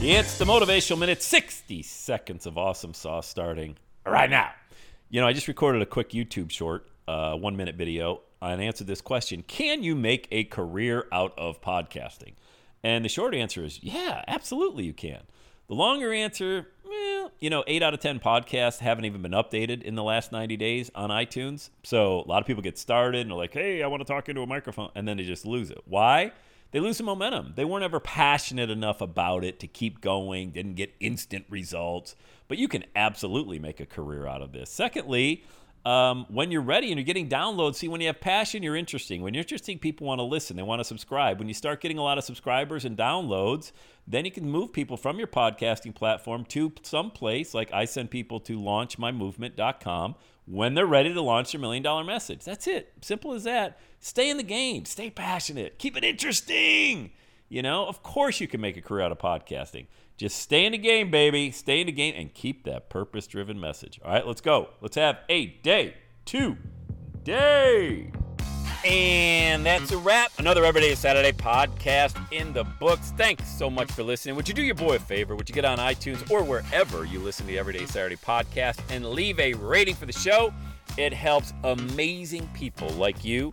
It's the Motivational Minute, 60 seconds of awesome sauce starting right now. You know, I just recorded a quick YouTube short, uh, one minute video, and answered this question Can you make a career out of podcasting? And the short answer is yeah, absolutely you can. The longer answer, well, you know, eight out of 10 podcasts haven't even been updated in the last 90 days on iTunes. So a lot of people get started and they're like, hey, I want to talk into a microphone, and then they just lose it. Why? They lose the momentum. They weren't ever passionate enough about it to keep going, didn't get instant results. But you can absolutely make a career out of this. Secondly, um, when you're ready and you're getting downloads, see, when you have passion, you're interesting. When you're interesting, people want to listen, they want to subscribe. When you start getting a lot of subscribers and downloads, then you can move people from your podcasting platform to some place like I send people to launchmymovement.com when they're ready to launch their million dollar message. That's it. Simple as that. Stay in the game, stay passionate, keep it interesting. You know, of course you can make a career out of podcasting. Just stay in the game, baby. Stay in the game and keep that purpose driven message. All right, let's go. Let's have a day two day. And that's a wrap. Another Everyday Saturday podcast in the books. Thanks so much for listening. Would you do your boy a favor? Would you get on iTunes or wherever you listen to the Everyday Saturday podcast and leave a rating for the show? It helps amazing people like you